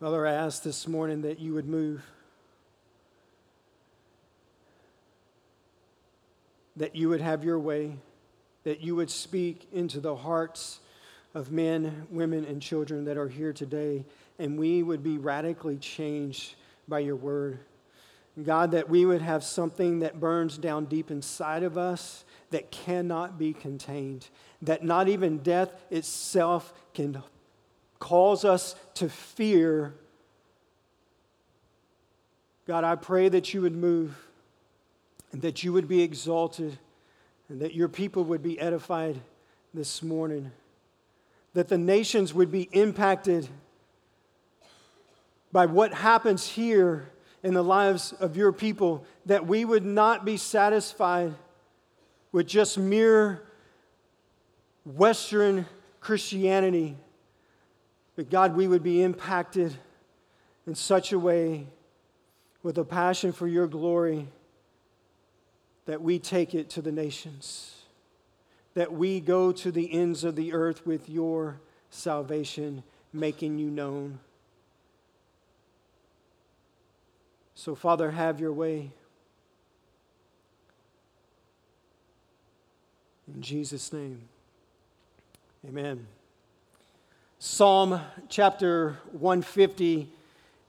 Father, I ask this morning that you would move, that you would have your way, that you would speak into the hearts of men, women, and children that are here today, and we would be radically changed by your word. God, that we would have something that burns down deep inside of us that cannot be contained, that not even death itself can cause us to fear. God, I pray that you would move and that you would be exalted and that your people would be edified this morning, that the nations would be impacted by what happens here in the lives of your people, that we would not be satisfied with just mere Western Christianity, but God, we would be impacted in such a way with a passion for your glory that we take it to the nations, that we go to the ends of the earth with your salvation, making you known. So, Father, have your way. In Jesus' name, amen. Psalm chapter 150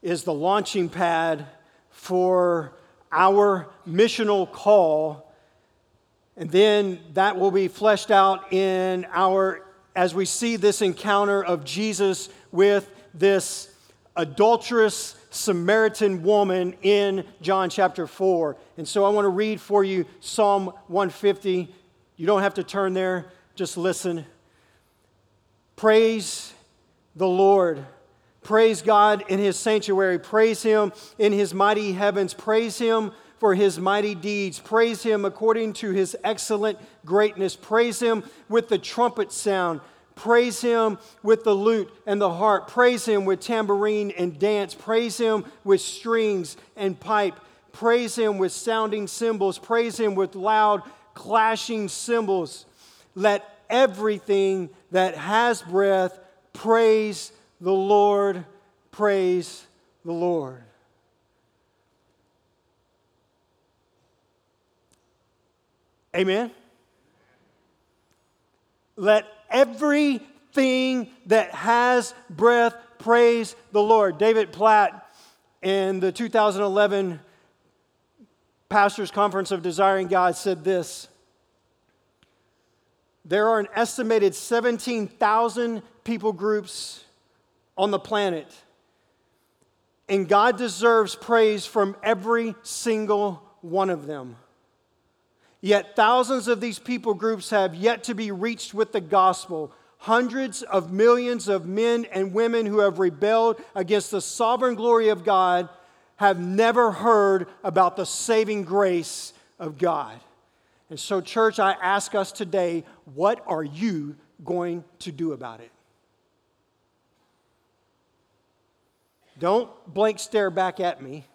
is the launching pad for our missional call. And then that will be fleshed out in our, as we see this encounter of Jesus with this adulterous Samaritan woman in John chapter 4. And so I want to read for you Psalm 150. You don't have to turn there, just listen. Praise the Lord. Praise God in his sanctuary. Praise him in his mighty heavens. Praise him for his mighty deeds. Praise him according to his excellent greatness. Praise him with the trumpet sound. Praise him with the lute and the harp. Praise him with tambourine and dance. Praise him with strings and pipe. Praise him with sounding cymbals. Praise him with loud clashing cymbals. Let everything that has breath praise the Lord. Praise the Lord. Amen. Let everything that has breath praise the Lord. David Platt in the 2011 Pastors Conference of Desiring God said this There are an estimated 17,000 people groups on the planet, and God deserves praise from every single one of them. Yet thousands of these people groups have yet to be reached with the gospel. Hundreds of millions of men and women who have rebelled against the sovereign glory of God have never heard about the saving grace of God. And so, church, I ask us today what are you going to do about it? Don't blank stare back at me.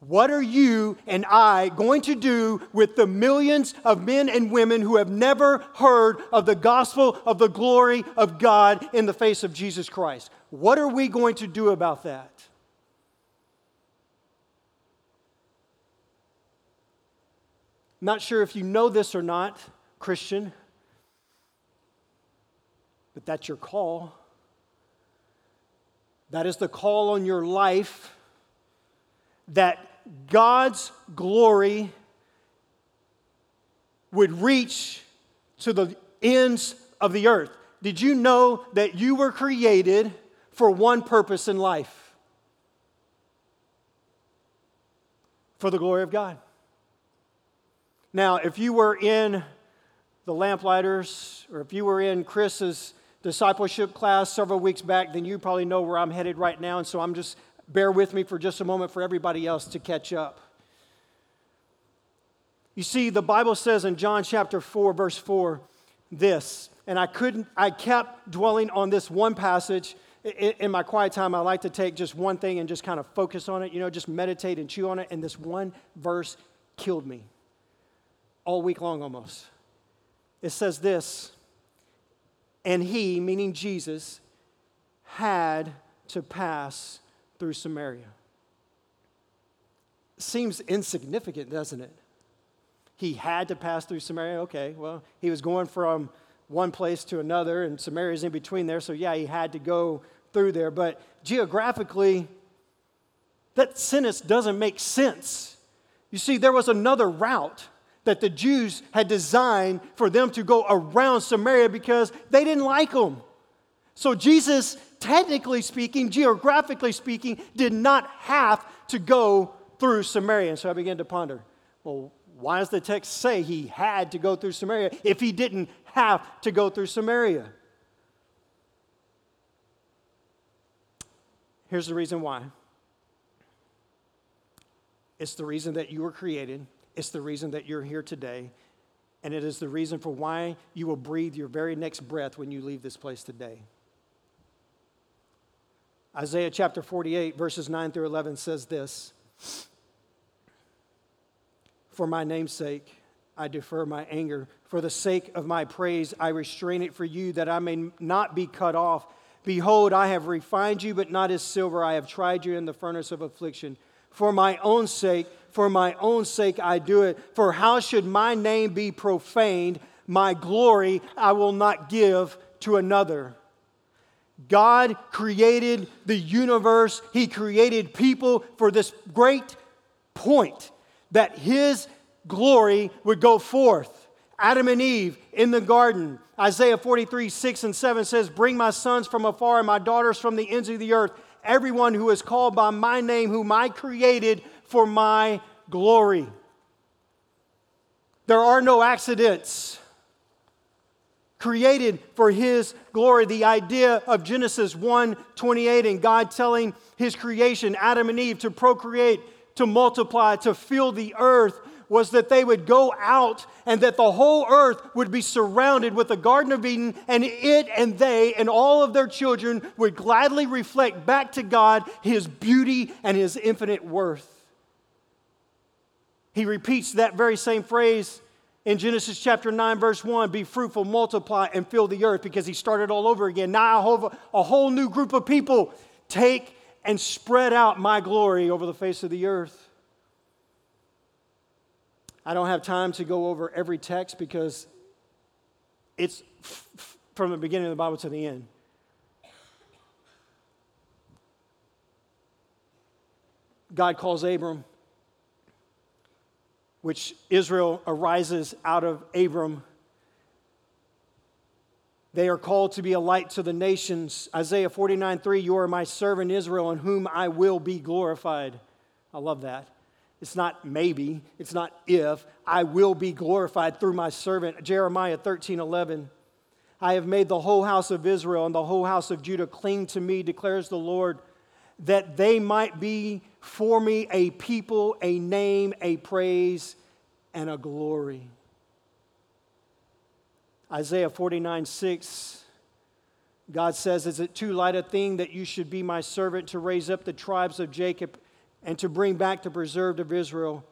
What are you and I going to do with the millions of men and women who have never heard of the gospel of the glory of God in the face of Jesus Christ? What are we going to do about that? Not sure if you know this or not, Christian, but that's your call. That is the call on your life that God's glory would reach to the ends of the earth. Did you know that you were created for one purpose in life? For the glory of God. Now, if you were in the Lamplighters, or if you were in Chris's discipleship class several weeks back, then you probably know where I'm headed right now. And so I'm just bear with me for just a moment for everybody else to catch up. You see, the Bible says in John chapter 4, verse 4, this, and I couldn't, I kept dwelling on this one passage. In my quiet time, I like to take just one thing and just kind of focus on it, you know, just meditate and chew on it. And this one verse killed me all week long almost. It says this, and he, meaning Jesus, had to pass through Samaria. Seems insignificant, doesn't it? He had to pass through Samaria. Okay, well, he was going from one place to another, and Samaria's in between there, so yeah, he had to go through there. But geographically, that sentence doesn't make sense. You see, there was another route that the Jews had designed for them to go around Samaria because they didn't like them. So Jesus, technically speaking, geographically speaking, did not have to go through Samaria. And so I began to ponder well, why does the text say he had to go through Samaria if he didn't have to go through Samaria? Here's the reason why it's the reason that you were created, it's the reason that you're here today, and it is the reason for why you will breathe your very next breath when you leave this place today. Isaiah chapter 48, verses 9 through 11 says this For my name's sake, I defer my anger. For the sake of my praise, I restrain it for you, that I may not be cut off. Behold, I have refined you, but not as silver. I have tried you in the furnace of affliction. For my own sake, for my own sake, I do it. For how should my name be profaned? My glory I will not give to another. God created the universe, He created people for this great point that His glory would go forth. Adam and Eve in the garden. Isaiah 43, 6 and 7 says, Bring my sons from afar and my daughters from the ends of the earth, everyone who is called by my name, whom I created for my glory. There are no accidents created for his glory. The idea of Genesis 1 28 and God telling his creation, Adam and Eve, to procreate, to multiply, to fill the earth was that they would go out and that the whole earth would be surrounded with the Garden of Eden, and it and they and all of their children would gladly reflect back to God his beauty and his infinite worth. He repeats that very same phrase in Genesis chapter 9, verse 1 be fruitful, multiply, and fill the earth because he started all over again. Now, a whole, a whole new group of people take and spread out my glory over the face of the earth. I don't have time to go over every text because it's from the beginning of the Bible to the end. God calls Abram which Israel arises out of Abram. They are called to be a light to the nations. Isaiah 49 3, you are my servant Israel, in whom I will be glorified. I love that. It's not maybe, it's not if. I will be glorified through my servant. Jeremiah 13 11. I have made the whole house of Israel and the whole house of Judah cling to me, declares the Lord, that they might be for me a people, a name, a praise, and a glory. Isaiah 49 6, God says, Is it too light a thing that you should be my servant to raise up the tribes of Jacob and to bring back the preserved of Israel?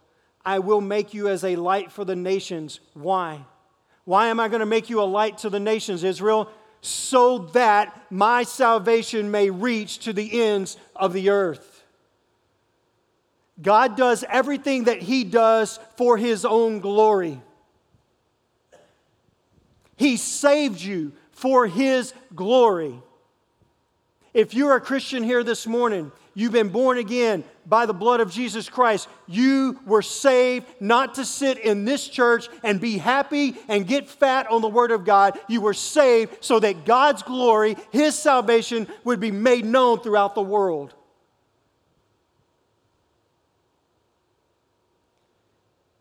I will make you as a light for the nations. Why? Why am I going to make you a light to the nations, Israel? So that my salvation may reach to the ends of the earth. God does everything that He does for His own glory. He saved you for His glory. If you're a Christian here this morning, you've been born again by the blood of Jesus Christ. You were saved not to sit in this church and be happy and get fat on the Word of God. You were saved so that God's glory, His salvation, would be made known throughout the world.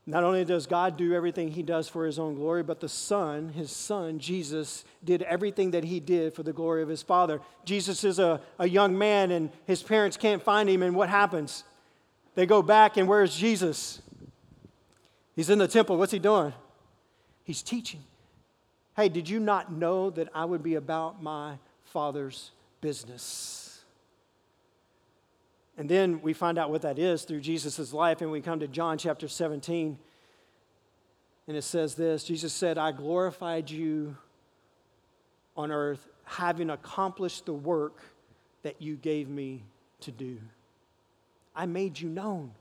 Not only does God do everything he does for his own glory, but the Son, his Son, Jesus, did everything that he did for the glory of his Father. Jesus is a, a young man, and his parents can't find him, and what happens? They go back, and where's Jesus? He's in the temple. What's he doing? He's teaching. Hey, did you not know that I would be about my Father's business? And then we find out what that is through Jesus' life, and we come to John chapter 17. And it says this Jesus said, I glorified you on earth, having accomplished the work that you gave me to do. I made you known.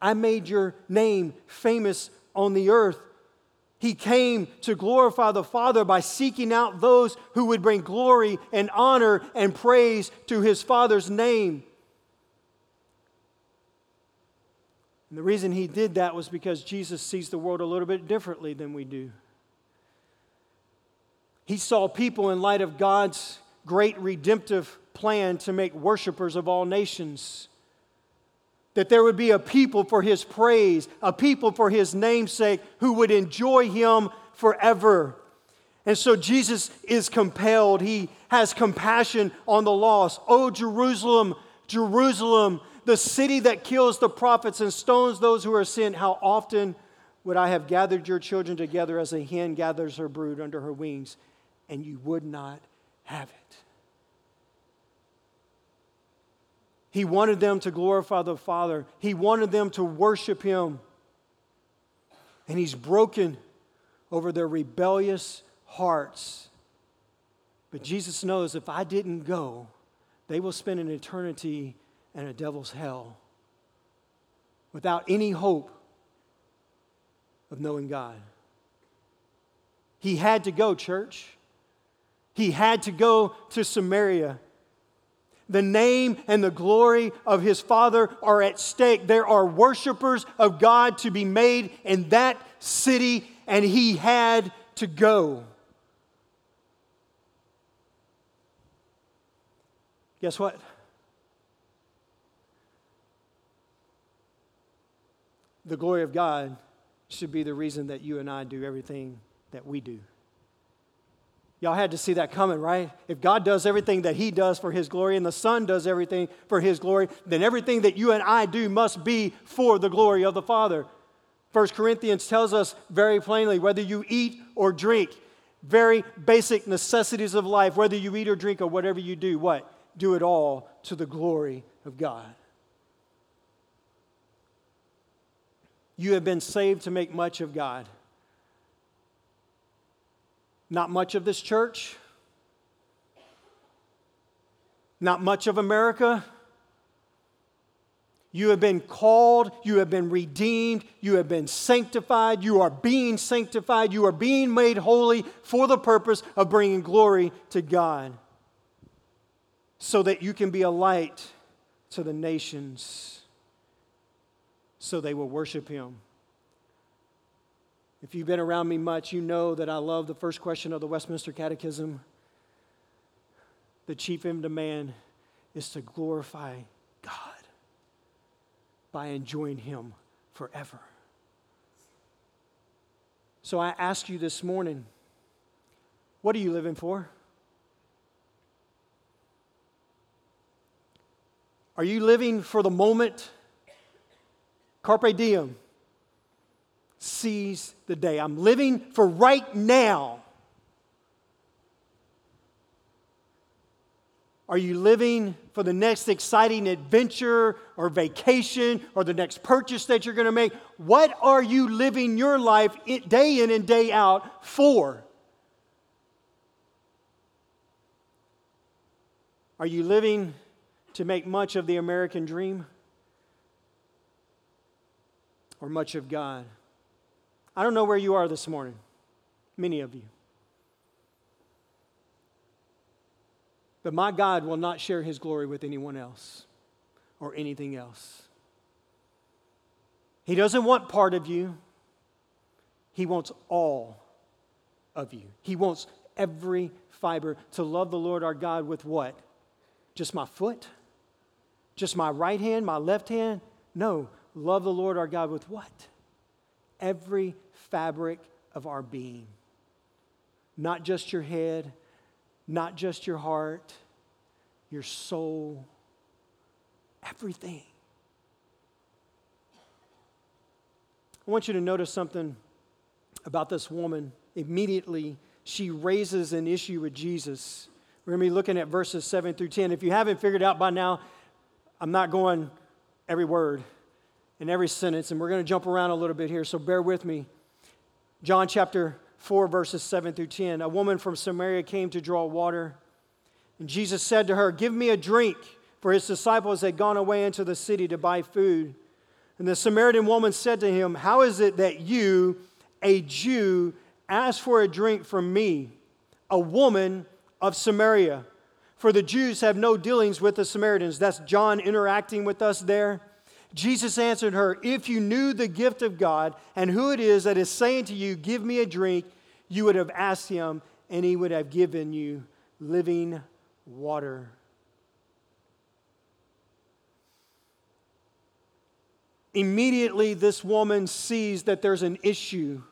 I made your name famous on the earth. He came to glorify the Father by seeking out those who would bring glory and honor and praise to his Father's name. And the reason he did that was because Jesus sees the world a little bit differently than we do. He saw people in light of God's great redemptive plan to make worshipers of all nations. That there would be a people for his praise, a people for his namesake who would enjoy him forever. And so Jesus is compelled. He has compassion on the lost. Oh, Jerusalem, Jerusalem, the city that kills the prophets and stones those who are sent, how often would I have gathered your children together as a hen gathers her brood under her wings, and you would not have it? He wanted them to glorify the Father, He wanted them to worship Him. And He's broken over their rebellious hearts. But Jesus knows if I didn't go, they will spend an eternity in a devil's hell without any hope of knowing God. He had to go, church. He had to go to Samaria the name and the glory of his Father are at stake. There are worshipers of God to be made in that city, and he had to go. Guess what? The glory of God should be the reason that you and I do everything that we do. Y'all had to see that coming, right? If God does everything that He does for His glory and the Son does everything for His glory, then everything that you and I do must be for the glory of the Father. 1 Corinthians tells us very plainly whether you eat or drink, very basic necessities of life, whether you eat or drink or whatever you do, what? Do it all to the glory of God. You have been saved to make much of God. Not much of this church, not much of America. You have been called, you have been redeemed, you have been sanctified, you are being sanctified, you are being made holy for the purpose of bringing glory to God so that you can be a light to the nations so they will worship Him. If you've been around me much, you know that I love the first question of the Westminster Catechism. The chief end of man is to glorify God by enjoying Him forever. So I ask you this morning what are you living for? Are you living for the moment? Carpe diem seize the day. I'm living for right now. Are you living for the next exciting adventure or vacation or the next purchase that you're going to make? What are you living your life day in and day out for? Are you living to make much of the American dream or much of God? I don't know where you are this morning, many of you. But my God will not share his glory with anyone else or anything else. He doesn't want part of you, he wants all of you. He wants every fiber to love the Lord our God with what? Just my foot? Just my right hand, my left hand? No, love the Lord our God with what? Every fabric of our being. Not just your head, not just your heart, your soul, everything. I want you to notice something about this woman. Immediately, she raises an issue with Jesus. We're going to be looking at verses 7 through 10. If you haven't figured out by now, I'm not going every word and every sentence, and we're going to jump around a little bit here, so bear with me. John chapter 4, verses 7 through 10. A woman from Samaria came to draw water. And Jesus said to her, Give me a drink, for his disciples had gone away into the city to buy food. And the Samaritan woman said to him, How is it that you, a Jew, ask for a drink from me, a woman of Samaria? For the Jews have no dealings with the Samaritans. That's John interacting with us there. Jesus answered her, If you knew the gift of God and who it is that is saying to you, Give me a drink, you would have asked him, and he would have given you living water. Immediately, this woman sees that there's an issue,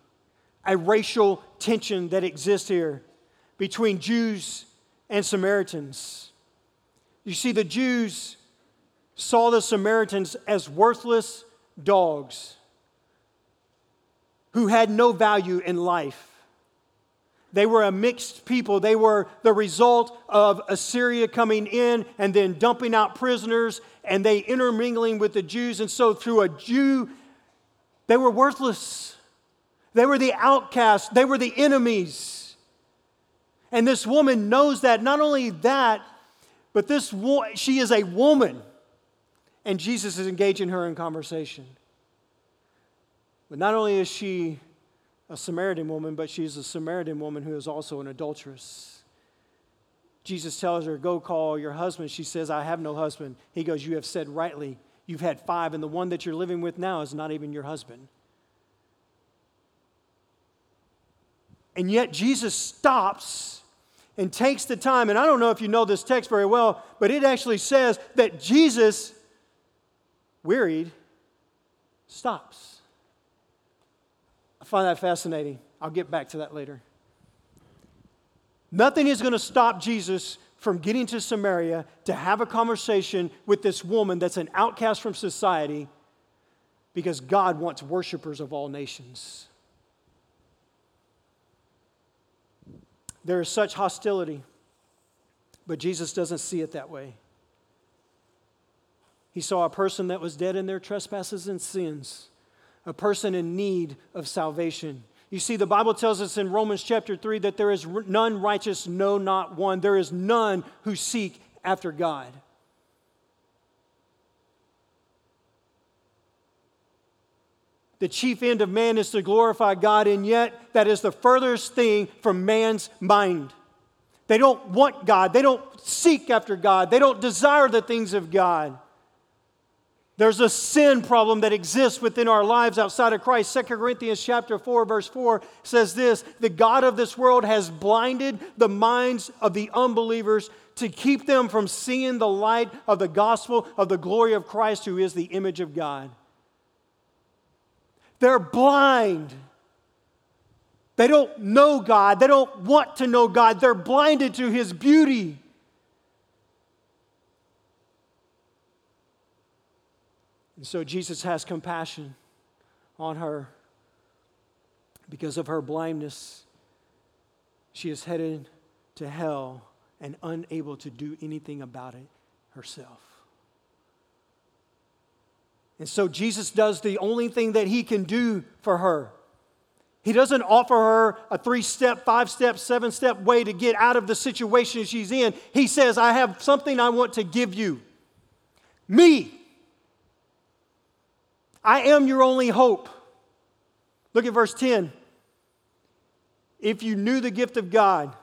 a racial tension that exists here between Jews and Samaritans. You see, the Jews saw the Samaritans as worthless dogs who had no value in life. They were a mixed people. They were the result of Assyria coming in and then dumping out prisoners and they intermingling with the Jews. And so, through a Jew, they were worthless. They were the outcasts. They were the enemies. And this woman knows that. Not only that, but this wo- she is a woman and Jesus is engaging her in conversation. But not only is she a Samaritan woman, but she's a Samaritan woman who is also an adulteress. Jesus tells her, Go call your husband. She says, I have no husband. He goes, You have said rightly. You've had five, and the one that you're living with now is not even your husband. And yet Jesus stops and takes the time. And I don't know if you know this text very well, but it actually says that Jesus wearied, stops. I find that fascinating. I'll get back to that later. Nothing is going to stop Jesus from getting to Samaria to have a conversation with this woman that's an outcast from society because God wants worshipers of all nations. There is such hostility, but Jesus doesn't see it that way. He saw a person that was dead in their trespasses and sins, a person in need of salvation. You see, the Bible tells us in Romans chapter 3 that there is none righteous, no, not one. There is none who seek after God. The chief end of man is to glorify God, and yet that is the furthest thing from man's mind. They don't want God, they don't seek after God, they don't desire the things of God. There's a sin problem that exists within our lives outside of Christ. 2 Corinthians chapter 4 verse 4 says this, "The God of this world has blinded the minds of the unbelievers to keep them from seeing the light of the gospel of the glory of Christ who is the image of God." They're blind. They don't know God. They don't want to know God. They're blinded to his beauty. And so Jesus has compassion on her because of her blindness. She is headed to hell and unable to do anything about it herself. And so Jesus does the only thing that he can do for her. He doesn't offer her a three step, five step, seven step way to get out of the situation she's in. He says, I have something I want to give you. Me. I am your only hope. Look at verse 10. If you knew the gift of God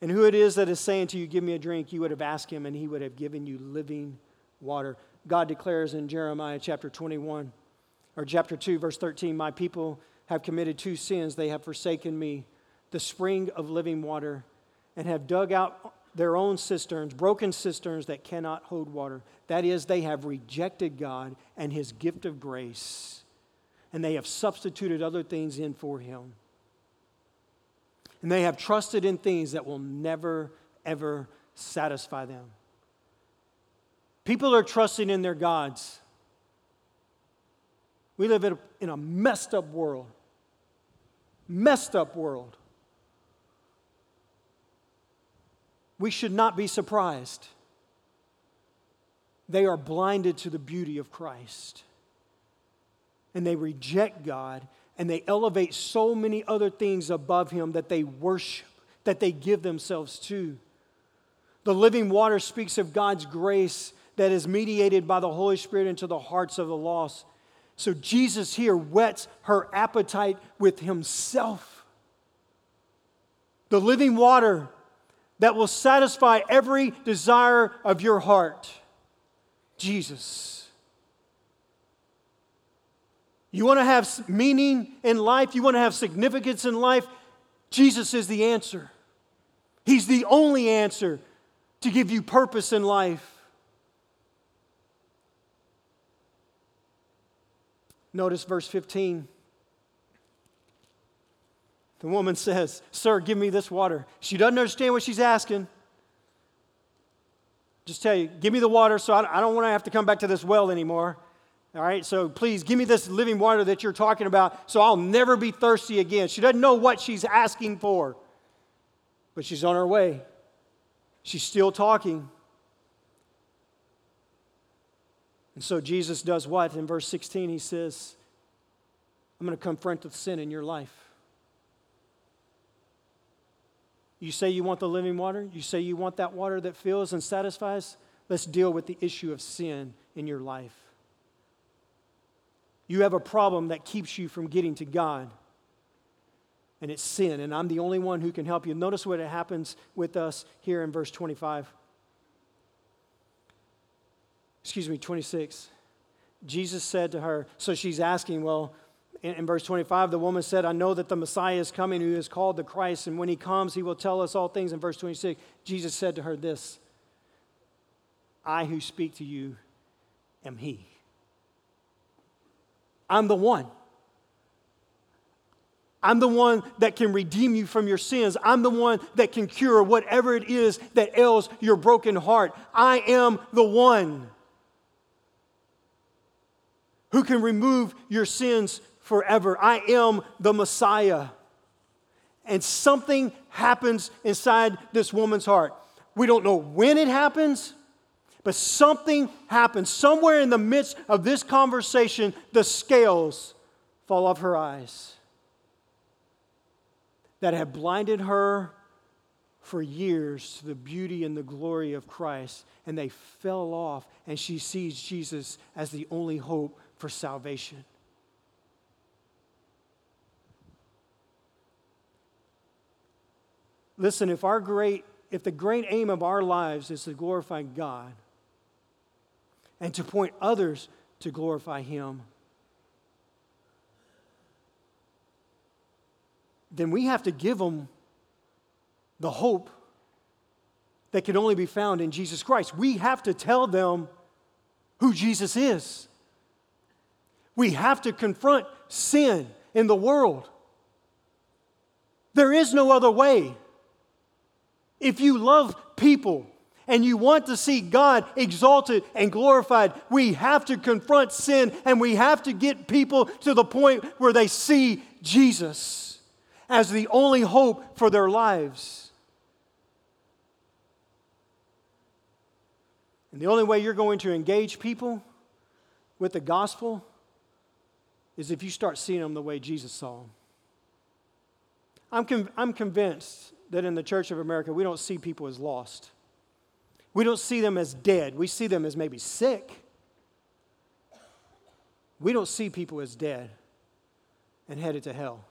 and who it is that is saying to you, Give me a drink, you would have asked him and he would have given you living water. God declares in Jeremiah chapter 21 or chapter 2, verse 13, My people have committed two sins. They have forsaken me, the spring of living water, and have dug out their own cisterns, broken cisterns that cannot hold water. That is, they have rejected God and His gift of grace, and they have substituted other things in for Him. And they have trusted in things that will never, ever satisfy them. People are trusting in their gods. We live in a, in a messed up world. Messed up world. We should not be surprised. They are blinded to the beauty of Christ. And they reject God and they elevate so many other things above Him that they worship, that they give themselves to. The living water speaks of God's grace that is mediated by the Holy Spirit into the hearts of the lost. So Jesus here whets her appetite with himself. The living water that will satisfy every desire of your heart. Jesus. You want to have meaning in life? You want to have significance in life? Jesus is the answer. He's the only answer to give you purpose in life. Notice verse 15. The woman says, Sir, give me this water. She doesn't understand what she's asking. Just tell you, give me the water so I don't want to have to come back to this well anymore. All right, so please give me this living water that you're talking about so I'll never be thirsty again. She doesn't know what she's asking for, but she's on her way. She's still talking. And so Jesus does what? In verse 16, he says, I'm going to confront the sin in your life. You say you want the living water? You say you want that water that fills and satisfies? Let's deal with the issue of sin in your life. You have a problem that keeps you from getting to God, and it's sin, and I'm the only one who can help you. Notice what happens with us here in verse 25 excuse me, 26. Jesus said to her, so she's asking, well, in, in, verse 25, the woman said, I know that the Messiah is coming who is called the Christ, and when he comes, he will tell us all things. In verse 26, Jesus said to her this I who speak to you am he. I'm the one. I'm the one that can redeem you from your sins. I'm the one that can cure whatever it is that ails your broken heart. I am the one who can remove your sins forever. I am the Messiah. And something happens inside this woman's heart. We don't know when it happens, but something happens. Somewhere in the midst of this conversation, the scales fall off her eyes that have blinded her for years to the beauty and the glory of Christ, and they fell off, and she sees Jesus as the only hope for salvation. Listen, if our great if the great aim of our lives is to glorify God and to point others to glorify him, then we have to give them the hope that can only be found in Jesus Christ. We have to tell them who Jesus is. We have to confront sin in the world. There is no other way. If you love people and you want to see God exalted and glorified, we have to confront sin and we have to get people to the point where they see Jesus as the only hope for their lives. And the only way you're going to engage people with the gospel is if you start seeing them the way Jesus saw them. I'm, I'm convinced that in the Church of America, we don't see people as lost. We don't see them as dead. We see them as maybe sick. We don't see people as dead and headed to hell.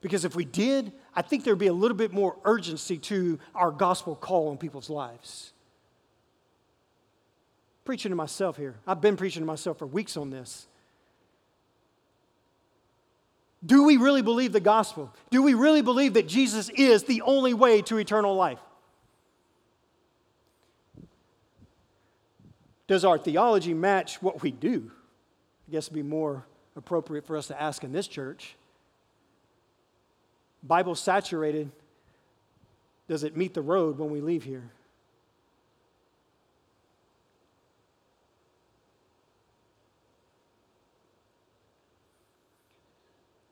Because if we did, I think there'd be a little bit more urgency to our gospel call on people's lives. Preaching to myself here. I've been preaching to myself for weeks on this. Do we really believe the gospel? Do we really believe that Jesus is the only way to eternal life? Does our theology match what we do? I guess it'd be more appropriate for us to ask in this church. Bible saturated, does it meet the road when we leave here?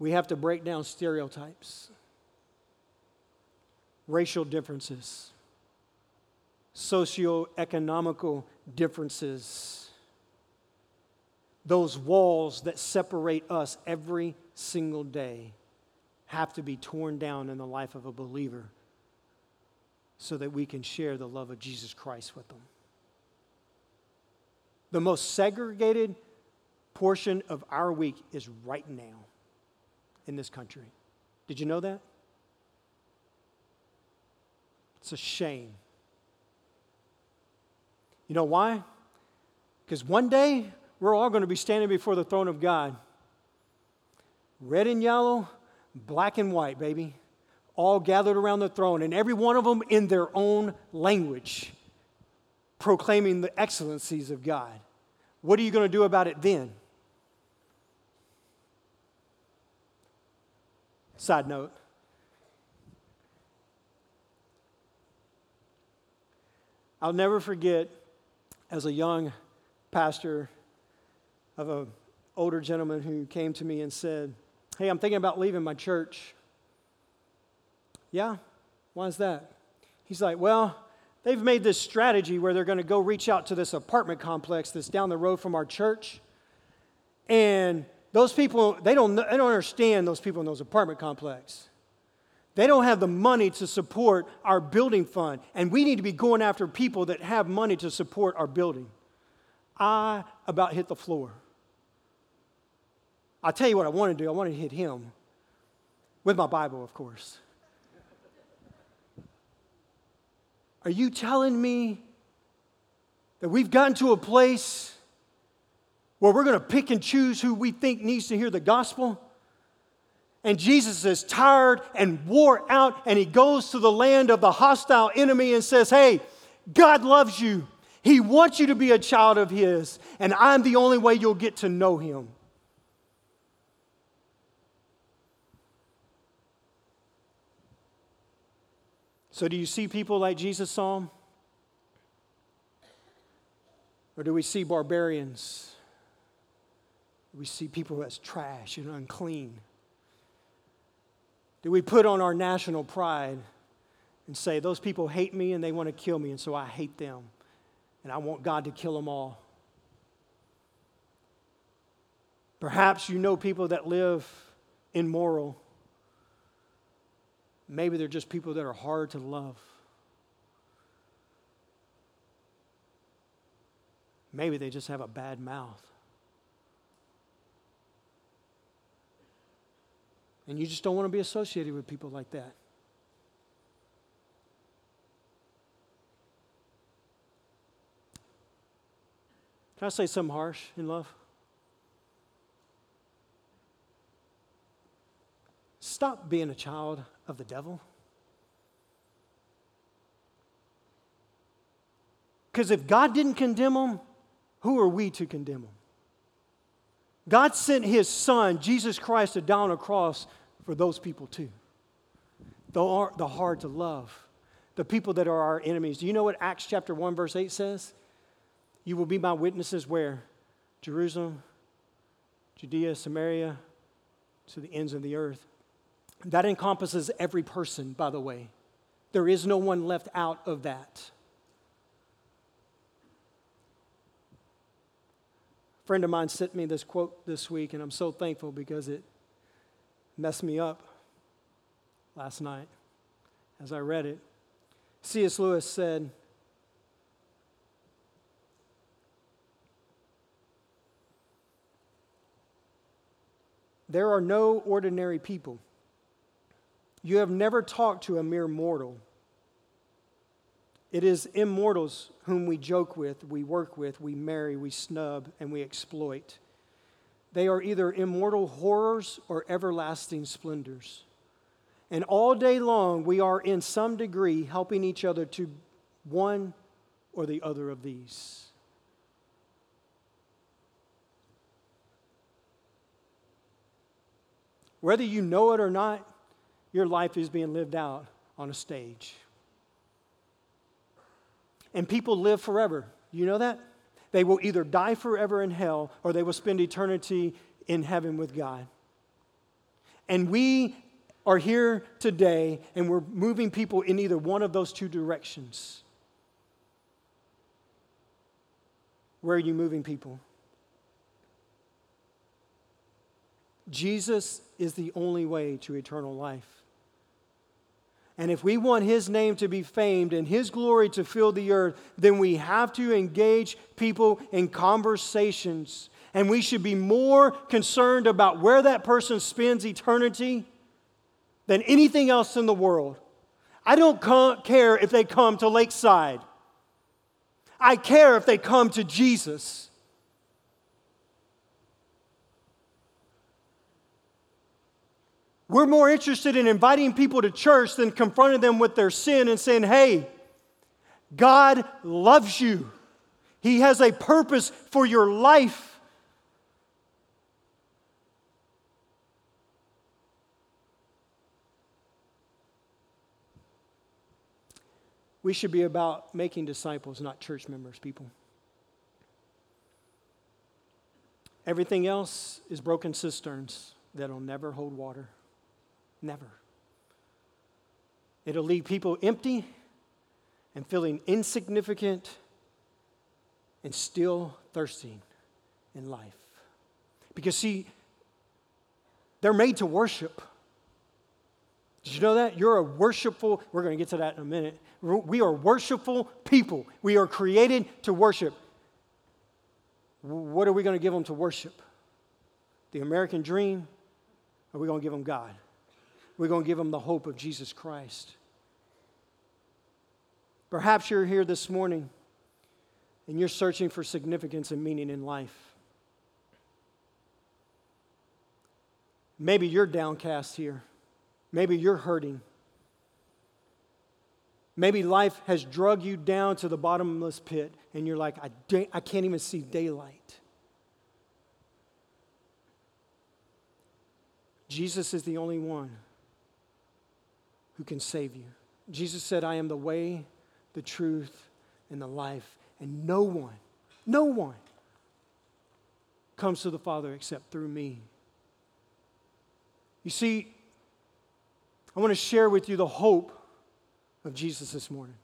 We have to break down stereotypes, racial differences, socioeconomical differences, those walls that separate us every single day have to be torn down in the life of a believer so that we can share the love of Jesus Christ with them. The most segregated portion of our week is right now in this country. Did you know that? It's a shame. You know why? Because one day we're all going to be standing before the throne of God. Red and yellow, black and white, baby. All gathered around the throne, and every one of them in their own language, proclaiming the excellencies of God. What are you going to do about it then? Side note I'll never forget as a young pastor of an older gentleman who came to me and said, Hey, I'm thinking about leaving my church. Yeah? Why is that? He's like, Well, they've made this strategy where they're going to go reach out to this apartment complex that's down the road from our church. And those people, they don't, they don't understand those people in those apartment complexes. They don't have the money to support our building fund. And we need to be going after people that have money to support our building. I about hit the floor. I'll tell you what I want to do. I want to hit him with my Bible, of course. Are you telling me that we've gotten to a place where we're going to pick and choose who we think needs to hear the gospel? And Jesus is tired and wore out, and he goes to the land of the hostile enemy and says, Hey, God loves you. He wants you to be a child of his, and I'm the only way you'll get to know him. So, do you see people like Jesus saw? Or do we see barbarians? We see people as trash and unclean. Do we put on our national pride and say, those people hate me and they want to kill me, and so I hate them, and I want God to kill them all? Perhaps you know people that live immoral Maybe they're just people that are hard to love. Maybe they just have a bad mouth. And you just don't want to be associated with people like that. Can I say something harsh in love? Stop being a child of the devil? Because if God didn't condemn them, who are we to condemn them? God sent his son, Jesus Christ, to die on a cross for those people too. The, hard to love, the people that are our enemies. Do you know what Acts chapter 1, verse 8 says? You will be my witnesses where? Jerusalem, Judea, Samaria, to the ends of the earth. That encompasses every person, by the way. There is no one left out of that. A friend of mine sent me this quote this week, and I'm so thankful because it messed me up last night as I read it. C.S. Lewis said, There are no ordinary people. You have never talked to a mere mortal. It is immortals whom we joke with, we work with, we marry, we snub, and we exploit. They are either immortal horrors or everlasting splendors. And all day long, we are in some degree helping each other to one or the other of these. Whether you know it or not, your life is being lived out on a stage. And people live forever. You know that? They will either die forever in hell or they will spend eternity in heaven with God. And we are here today and we're moving people in either one of those two directions. Where are you moving people? Jesus is the only way to eternal life. And if we want his name to be famed and his glory to fill the earth, then we have to engage people in conversations. And we should be more concerned about where that person spends eternity than anything else in the world. I don't care if they come to Lakeside. I care if they come to Jesus. We're more interested in inviting people to church than confronting them with their sin and saying, hey, God loves you. He has a purpose for your life. We should be about making disciples, not church members, people. Everything else is broken cisterns that'll never hold water. Never. It'll leave people empty and feeling insignificant and still thirsting in life. Because, see, they're made to worship. Did you know that? You're a worshipful, we're going to get to that in a minute. We are worshipful people. We are created to worship. What are we going to give them to worship? The American dream? Are we going to give them God? We're going to give them the hope of Jesus Christ. Perhaps you're here this morning and you're searching for significance and meaning in life. Maybe you're downcast here. Maybe you're hurting. Maybe life has drug you down to the bottomless pit and you're like, I, I can't even see daylight. Jesus is the only one who can save you. Jesus said, I am the way, the truth, and the life, and no one, no one comes to the Father except through me. You see, I want to share with you the hope of Jesus this morning.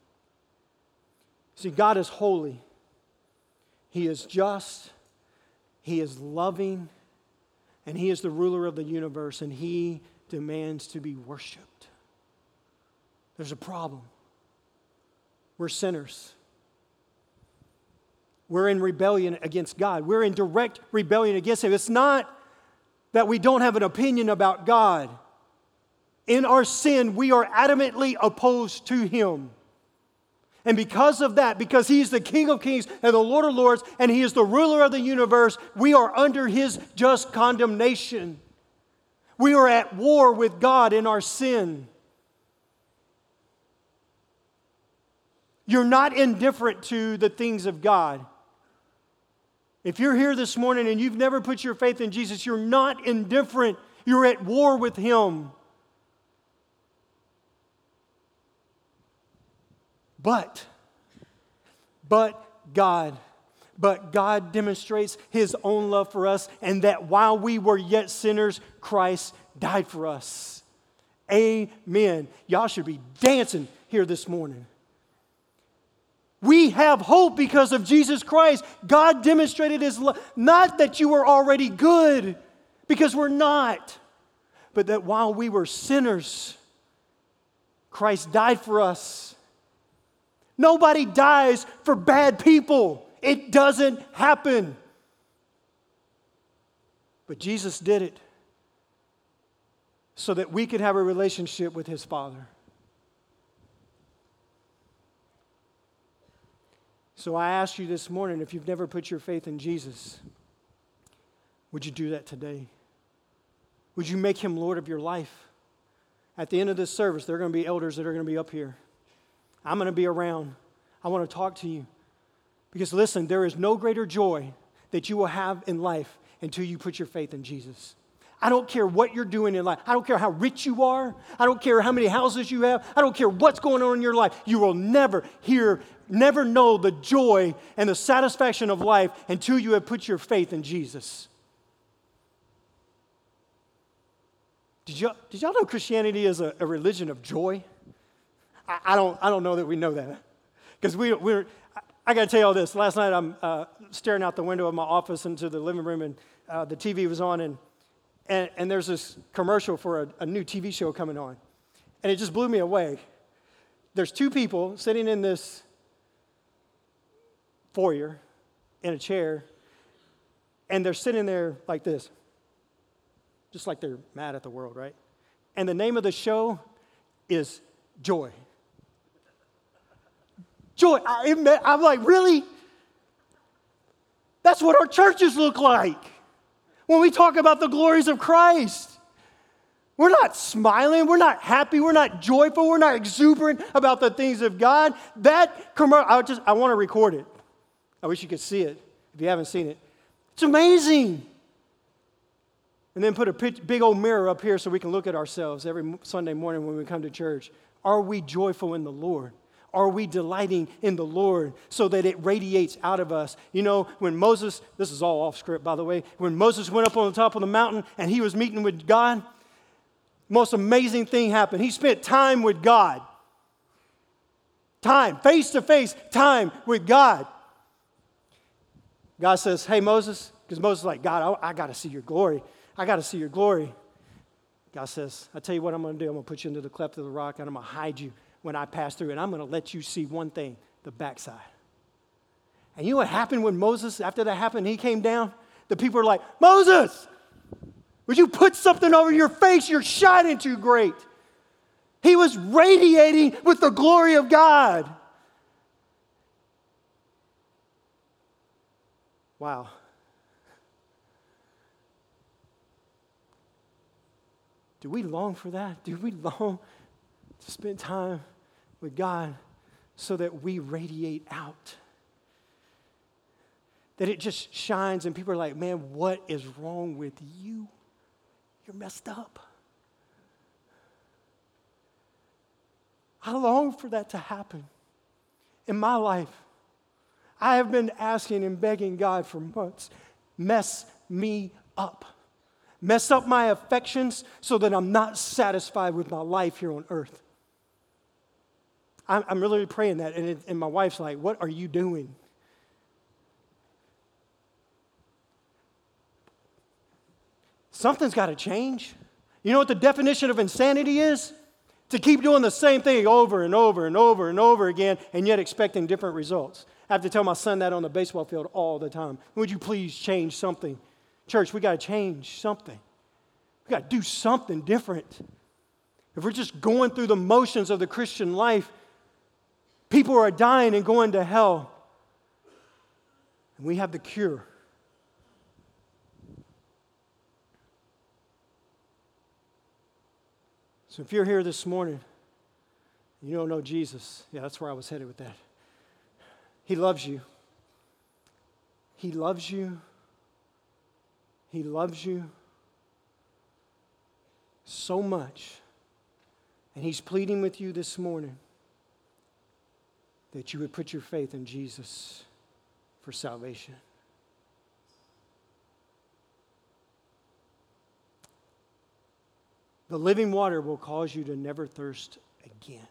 See, God is holy, He is just, He is loving, and He is the ruler of the universe, and He demands to be worshiped. There's a problem. We're sinners. We're in rebellion against God. We're in direct rebellion against Him. It's not that we don't have an opinion about God. In our sin, we are adamantly opposed to Him. And because of that, because He's the King of Kings and the Lord of Lords, and He is the ruler of the universe, we are under His just condemnation. We are at war with God in our sin. You're not indifferent to the things of God. If you're here this morning and you've never put your faith in Jesus, you're not indifferent. You're at war with Him. But, but God, but God demonstrates His own love for us, and that while we were yet sinners, Christ died for us. Amen. Y'all should be dancing here this morning. We have hope because of Jesus Christ. God demonstrated his love. Not that you were already good, because we're not, but that while we were sinners, Christ died for us. Nobody dies for bad people, it doesn't happen. But Jesus did it so that we could have a relationship with his Father. So I ask you this morning if you've never put your faith in Jesus, would you do that today? Would you make him Lord of your life? At the end of this service, there are going to be elders that are going to be up here. I'm going to be around. I want to talk to you. Because listen, there is no greater joy that you will have in life until you put your faith in Jesus. I don't care what you're doing in life. I don't care how rich you are. I don't care how many houses you have. I don't care what's going on in your life. You will never hear, never know the joy and the satisfaction of life until you have put your faith in Jesus. Did, you, did y'all know Christianity is a, a religion of joy? I, I, don't, I don't know that we know that. Because we, we're, I got to tell you all this. Last night I'm uh, staring out the window of my office into the living room, and uh, the TV was on, and and, and there's this commercial for a, a new TV show coming on. And it just blew me away. there's two people sitting in this foyer in a chair, and they're sitting there like this, just like they're mad at the world, right? And the name of the show is Joy. Joy. I, am like, really? That's what our churches look like when we talk about the glories of Christ. We're not smiling, we're not happy, we're not joyful, we're not exuberant about the things of God. That commercial, I just I want to record it. I wish you could see it if you haven't seen it. It's amazing. And then put a big old mirror up here so we can look at ourselves every Sunday morning when we come to church. Are we joyful in the Lord? Are we delighting in the Lord so that it radiates out of us? You know, when Moses, this is all off script by the way, when Moses went up on the top of the mountain and he was meeting with God, most amazing thing happened. He spent time with God. Time, face to face, time with God. God says, Hey, Moses, because Moses like, God, I, I got to see your glory. I got to see your glory. God says, I tell you what I'm going to do. I'm going to put you into the cleft of the rock and I'm going to hide you when I pass through, and I'm going to let you see one thing the backside. And you know what happened when Moses, after that happened, he came down? The people were like, Moses, would you put something over your face? You're shining too great. He was radiating with the glory of God. Wow. Do we long for that? Do we long to spend time with God so that we radiate out? That it just shines and people are like, man, what is wrong with you? You're messed up. I long for that to happen in my life. I have been asking and begging God for months mess me up. Mess up my affections so that I'm not satisfied with my life here on earth. I'm, I'm really praying that. And, it, and my wife's like, What are you doing? Something's got to change. You know what the definition of insanity is? To keep doing the same thing over and over and over and over again and yet expecting different results. I have to tell my son that on the baseball field all the time. Would you please change something? Church, we got to change something. We got to do something different. If we're just going through the motions of the Christian life, people are dying and going to hell. And we have the cure. So if you're here this morning, you don't know Jesus, yeah, that's where I was headed with that. He loves you. He loves you. He loves you so much. And He's pleading with you this morning that you would put your faith in Jesus for salvation. The living water will cause you to never thirst again.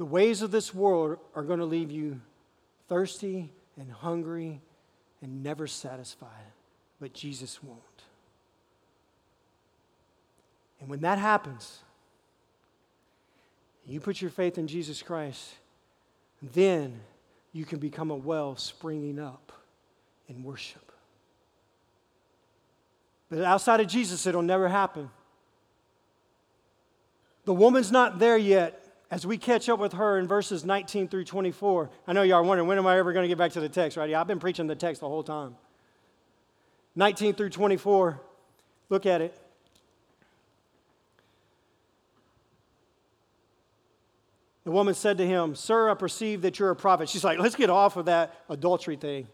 The ways of this world are going to leave you thirsty and hungry and never satisfied, but Jesus won't. And when that happens, you put your faith in Jesus Christ, then you can become a well springing up in worship. But outside of Jesus, it'll never happen. The woman's not there yet as we catch up with her in verses 19 through 24. I know y'all are wondering, when am I ever going to get back to the text, right? Yeah, I've been preaching the text the whole time. 19 through 24, look at it. The woman said to him, Sir, I perceive that you're a prophet. She's like, Let's get off of that adultery thing.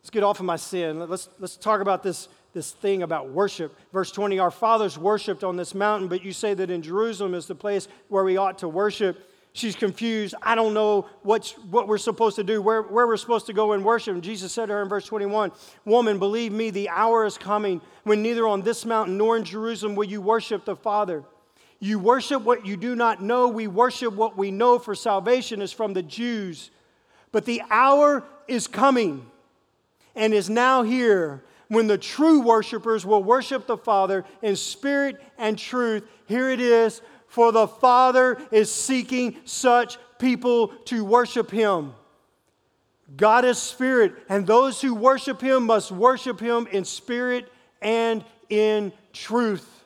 Let's get off of my sin. Let's, let's talk about this this thing about worship. Verse 20 Our fathers worshiped on this mountain, but you say that in Jerusalem is the place where we ought to worship. She's confused. I don't know what's, what we're supposed to do, where, where we're supposed to go and worship. And Jesus said to her in verse 21 Woman, believe me, the hour is coming when neither on this mountain nor in Jerusalem will you worship the Father. You worship what you do not know. We worship what we know, for salvation is from the Jews. But the hour is coming and is now here when the true worshipers will worship the Father in spirit and truth. Here it is for the Father is seeking such people to worship him. God is spirit, and those who worship him must worship him in spirit and in truth.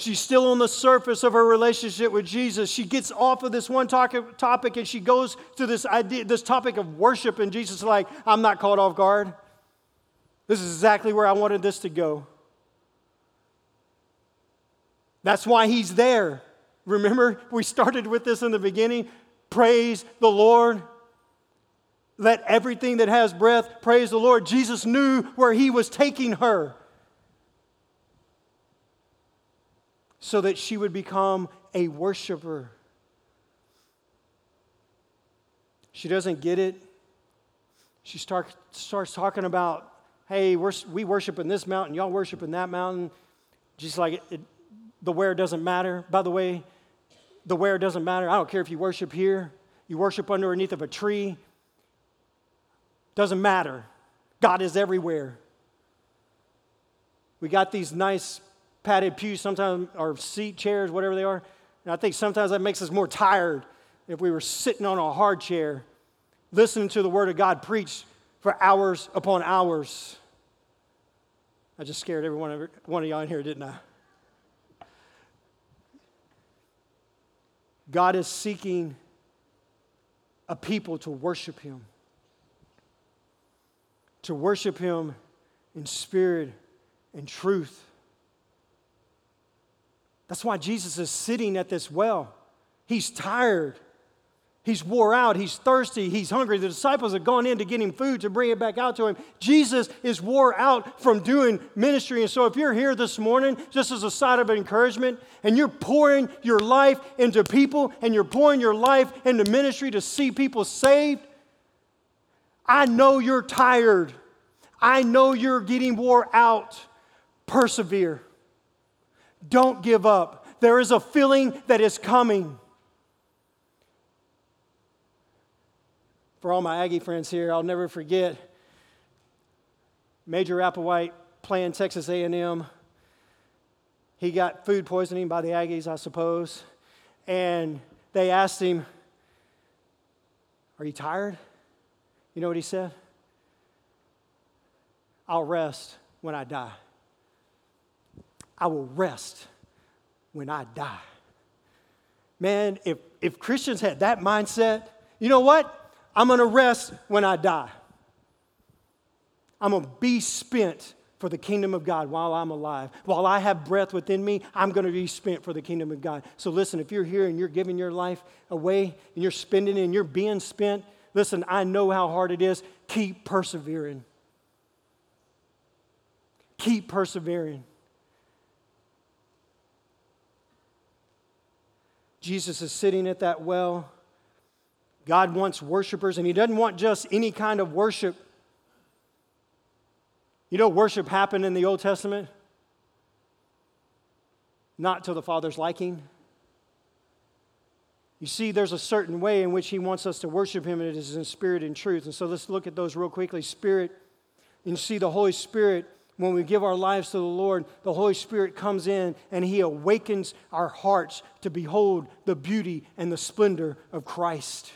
She's still on the surface of her relationship with Jesus. She gets off of this one topic and she goes to this idea, this topic of worship, and Jesus is like, I'm not caught off guard. This is exactly where I wanted this to go. That's why he's there. Remember, we started with this in the beginning. Praise the Lord. Let everything that has breath praise the Lord. Jesus knew where he was taking her so that she would become a worshiper. She doesn't get it. She start, starts talking about, hey, we worship in this mountain, y'all worship in that mountain. Just like it, it, the where doesn't matter. By the way, the where doesn't matter. I don't care if you worship here, you worship underneath of a tree, doesn't matter. God is everywhere. We got these nice padded pews, sometimes, or seat chairs, whatever they are. And I think sometimes that makes us more tired if we were sitting on a hard chair, listening to the Word of God preached for hours upon hours. I just scared every one of, one of y'all in here, didn't I? God is seeking a people to worship Him to worship Him in spirit and truth. That's why Jesus is sitting at this well. He's tired. He's wore out. He's thirsty. He's hungry. The disciples have gone in to get him food to bring it back out to him. Jesus is wore out from doing ministry. And so, if you're here this morning, just as a side of encouragement, and you're pouring your life into people and you're pouring your life into ministry to see people saved, I know you're tired. I know you're getting wore out. Persevere. Don't give up. There is a filling that is coming. For all my Aggie friends here, I'll never forget Major Applewhite playing Texas A&M. He got food poisoning by the Aggies, I suppose. And they asked him, Are you tired? You know what he said? I'll rest when I die. I will rest when I die. Man, if, if Christians had that mindset, you know what? I'm going to rest when I die. I'm going to be spent for the kingdom of God while I'm alive. While I have breath within me, I'm going to be spent for the kingdom of God. So listen, if you're here and you're giving your life away and you're spending it and you're being spent, Listen, I know how hard it is. Keep persevering. Keep persevering. Jesus is sitting at that well. God wants worshipers, and He doesn't want just any kind of worship. You know, worship happened in the Old Testament? Not to the Father's liking. You see, there's a certain way in which He wants us to worship Him, and it is in spirit and truth. And so let's look at those real quickly. Spirit, and you see the Holy Spirit, when we give our lives to the Lord, the Holy Spirit comes in and He awakens our hearts to behold the beauty and the splendor of Christ.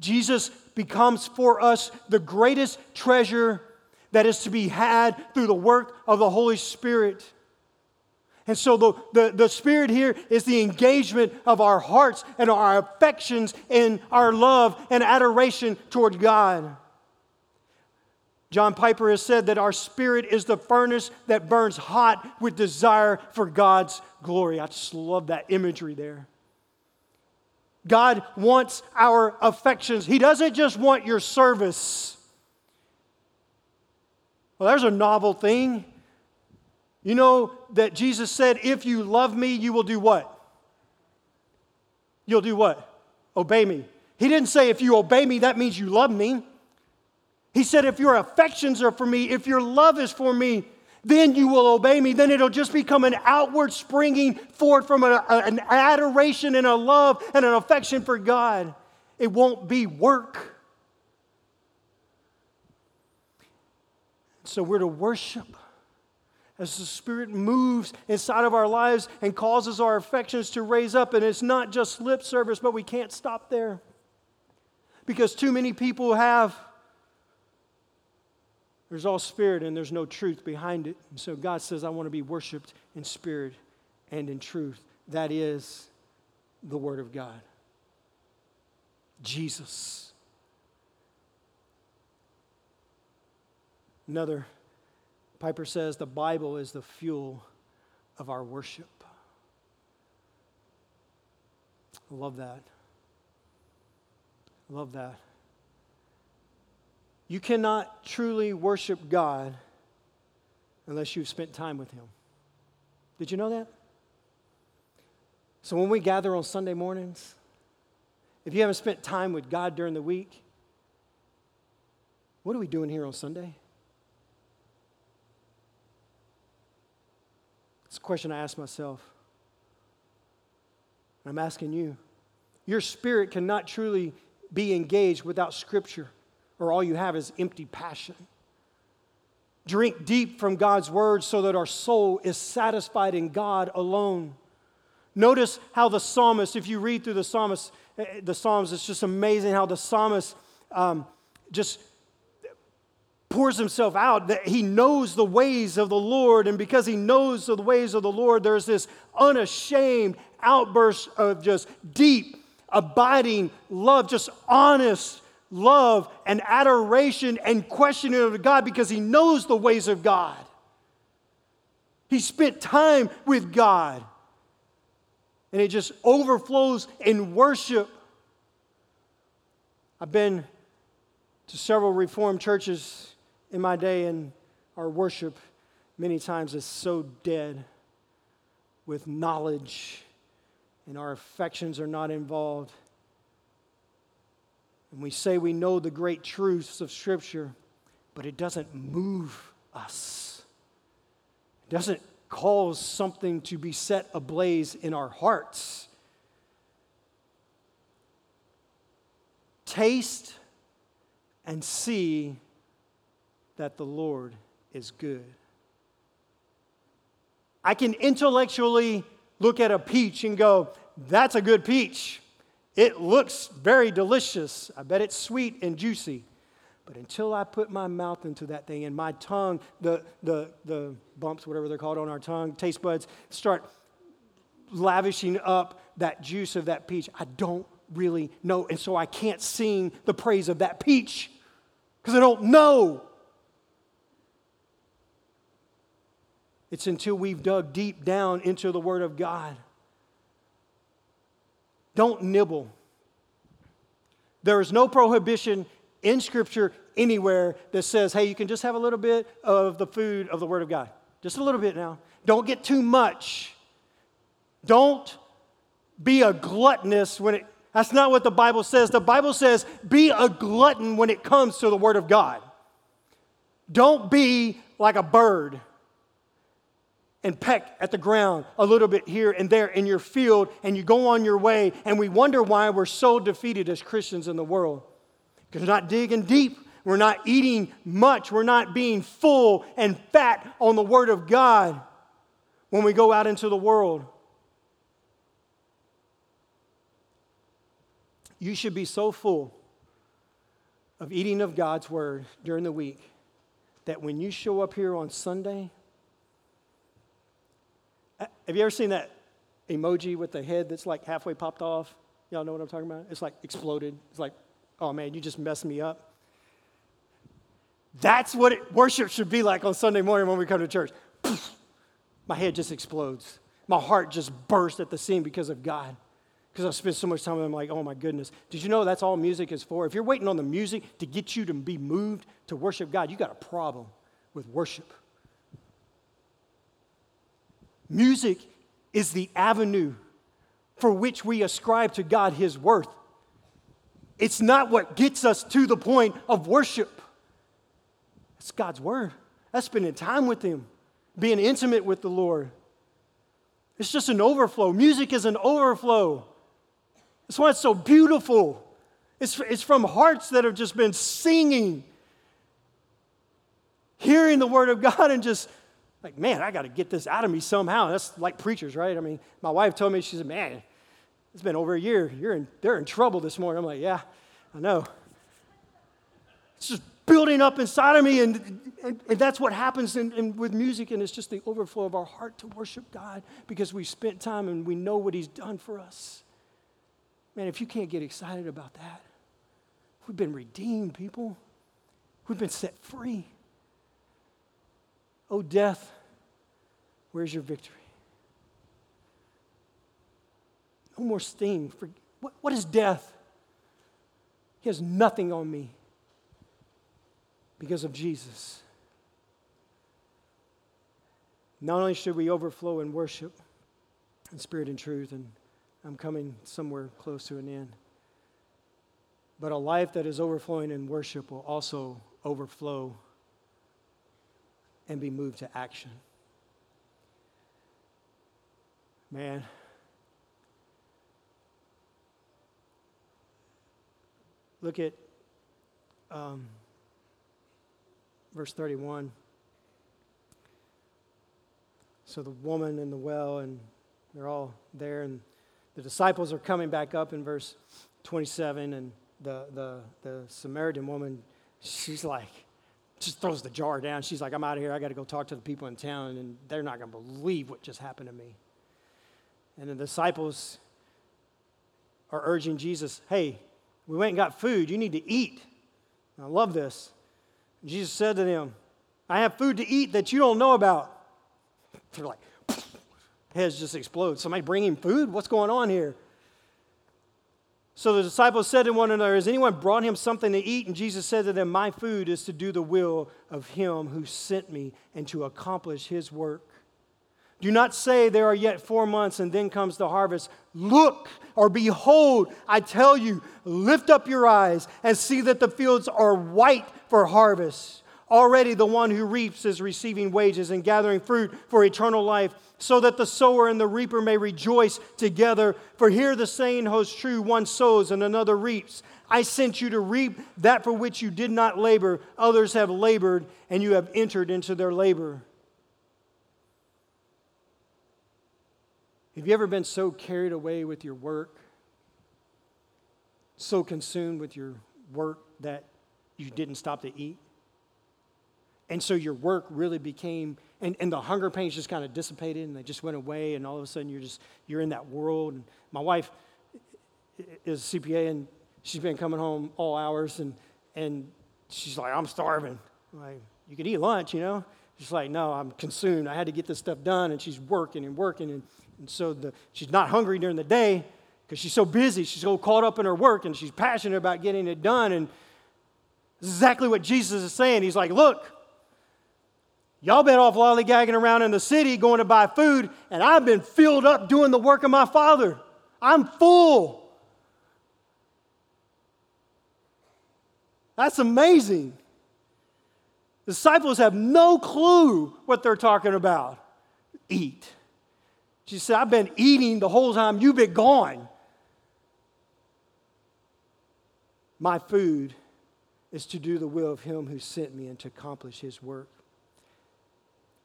Jesus becomes for us the greatest treasure that is to be had through the work of the Holy Spirit. And so the, the, the Spirit here is the engagement of our hearts and our affections and our love and adoration toward God. John Piper has said that our spirit is the furnace that burns hot with desire for God's glory. I just love that imagery there. God wants our affections, He doesn't just want your service. Well, there's a novel thing. You know that Jesus said, If you love me, you will do what? You'll do what? Obey me. He didn't say, If you obey me, that means you love me. He said, If your affections are for me, if your love is for me, then you will obey me. Then it'll just become an outward springing forth from a, a, an adoration and a love and an affection for God. It won't be work. So we're to worship as the Spirit moves inside of our lives and causes our affections to raise up. And it's not just lip service, but we can't stop there because too many people have. There's all spirit and there's no truth behind it. And so God says, I want to be worshiped in spirit and in truth. That is the Word of God. Jesus. Another Piper says the Bible is the fuel of our worship. I love that. I love that. You cannot truly worship God unless you've spent time with Him. Did you know that? So when we gather on Sunday mornings, if you haven't spent time with God during the week, what are we doing here on Sunday? It's a question I ask myself. I'm asking you. Your spirit cannot truly be engaged without Scripture, or all you have is empty passion. Drink deep from God's word so that our soul is satisfied in God alone. Notice how the psalmist, if you read through the psalmist, eh, eh, the Psalms, it's just amazing how the psalmist um, just pours himself out, that he knows the ways of the Lord. And because he knows the ways of the Lord, there's this unashamed outburst of just deep, abiding love, just honest love and adoration and questioning of God because he knows the ways of God. He spent time with God. And it just overflows in worship. I've been to several Reformed churches in my day, and our worship many times is so dead with knowledge, and our affections are not involved. And we say we know the great truths of Scripture, but it doesn't move us. It doesn't cause something to be set ablaze in our hearts. Taste and see that the Lord is good. I can intellectually look at a peach and go, that's a good peach. It looks very delicious. I bet it's sweet and juicy. But until I put my mouth into that thing and my tongue, the, the, the bumps, whatever they're called on our tongue, taste buds, start lavishing up that juice of that peach, I don't really know. And so I can't sing the praise of that peach because I don't know. It's until we've dug deep down into the Word of God. Don't nibble. There is no prohibition in Scripture anywhere that says, hey, you can just have a little bit of the food of the Word of God. Just a little bit now. Don't get too much. Don't be a gluttonous when it, that's not what the Bible says. The Bible says, be a glutton when it comes to the Word of God. Don't be like a bird and peck at the ground a little bit here and there in your field, and you go on your way, and we wonder why we're so defeated as Christians in the world. Because we're not digging deep, we're not eating much, we're not being full and fat on the Word of God when we go out into the world. You should be so full of eating of God's Word during the week that when you show up here on Sunday, have you ever seen that emoji with the head that's like halfway popped off? Y'all know what I'm talking about? It's like exploded. It's like, oh man, you just messed me up. That's what it, worship should be like on Sunday morning when we come to church. My head just explodes. My heart just bursts at the seam because of God. Because I've spent so much time with Him, like, oh my goodness. Did you know that's all music is for? If you're waiting on the music to get you to be moved to worship God, you got a problem with worship. Music is the avenue for which we ascribe to God His worth. It's not what gets us to the point of worship. It's God's Word. That's spending time with Him, being intimate with the Lord. It's just an overflow. Music is an overflow. That's why it's so beautiful. It's, it's from hearts that have just been singing hearing the word of God and just like, man, I got to get this out of me somehow. That's like preachers, right? I mean, my wife told me, she said, man, it's been over a year. You're in, they're in trouble this morning. I'm like, yeah, I know. It's just building up inside of me, and, and, and that's what happens in, in, with music, and it's just the overflow of our heart to worship God because we've spent time and we know what He's done for us. Man, if you can't get excited about that, we've been redeemed, people. We've been set free. Oh, death, where's your victory? No more sting. For, what, what is death? He has nothing on me because of Jesus. Not only should we overflow in worship in spirit and truth, and I'm coming somewhere close to an end, but a life that is overflowing in worship will also overflow and be moved to action. Man. Look at um, verse 31. So the woman in the well, and they're all there, and the disciples are coming back up in verse 27, and the, the, the Samaritan woman, she's like, just throws the jar down. She's like, I'm out of here. I got to go talk to the people in town, and they're not going to believe what just happened to me. And the disciples are urging Jesus, hey, we went and got food. You need to eat. I love this. Jesus said to them, I have food to eat that you don't know about. They're like, heads just explode. Somebody bringing him food? What's going on here? So the disciples said to one another, Has anyone brought him something to eat? And Jesus said to them, My food is to do the will of him who sent me and to accomplish his work. Do not say there are yet four months and then comes the harvest. Look or behold, I tell you, lift up your eyes and see that the fields are white for harvest. Already the one who reaps is receiving wages and gathering fruit for eternal life, so that the sower and the reaper may rejoice together. For here the saying holds true one sows and another reaps. I sent you to reap that for which you did not labor. Others have labored, and you have entered into their labor. Have you ever been so carried away with your work, so consumed with your work that you didn't stop to eat? And so your work really became, and, and the hunger pains just kind of dissipated and they just went away, and all of a sudden you're just, you're in that world. And my wife is a CPA, and she's been coming home all hours, and, and she's like, I'm starving. I'm like, you could eat lunch, you know? She's like, no, I'm consumed. I had to get this stuff done, and she's working and working, and and so the, she's not hungry during the day because she's so busy. She's so caught up in her work and she's passionate about getting it done. And this is exactly what Jesus is saying. He's like, Look, y'all been off lollygagging around in the city going to buy food, and I've been filled up doing the work of my Father. I'm full. That's amazing. Disciples have no clue what they're talking about. Eat. She said, I've been eating the whole time you've been gone. My food is to do the will of him who sent me and to accomplish his work.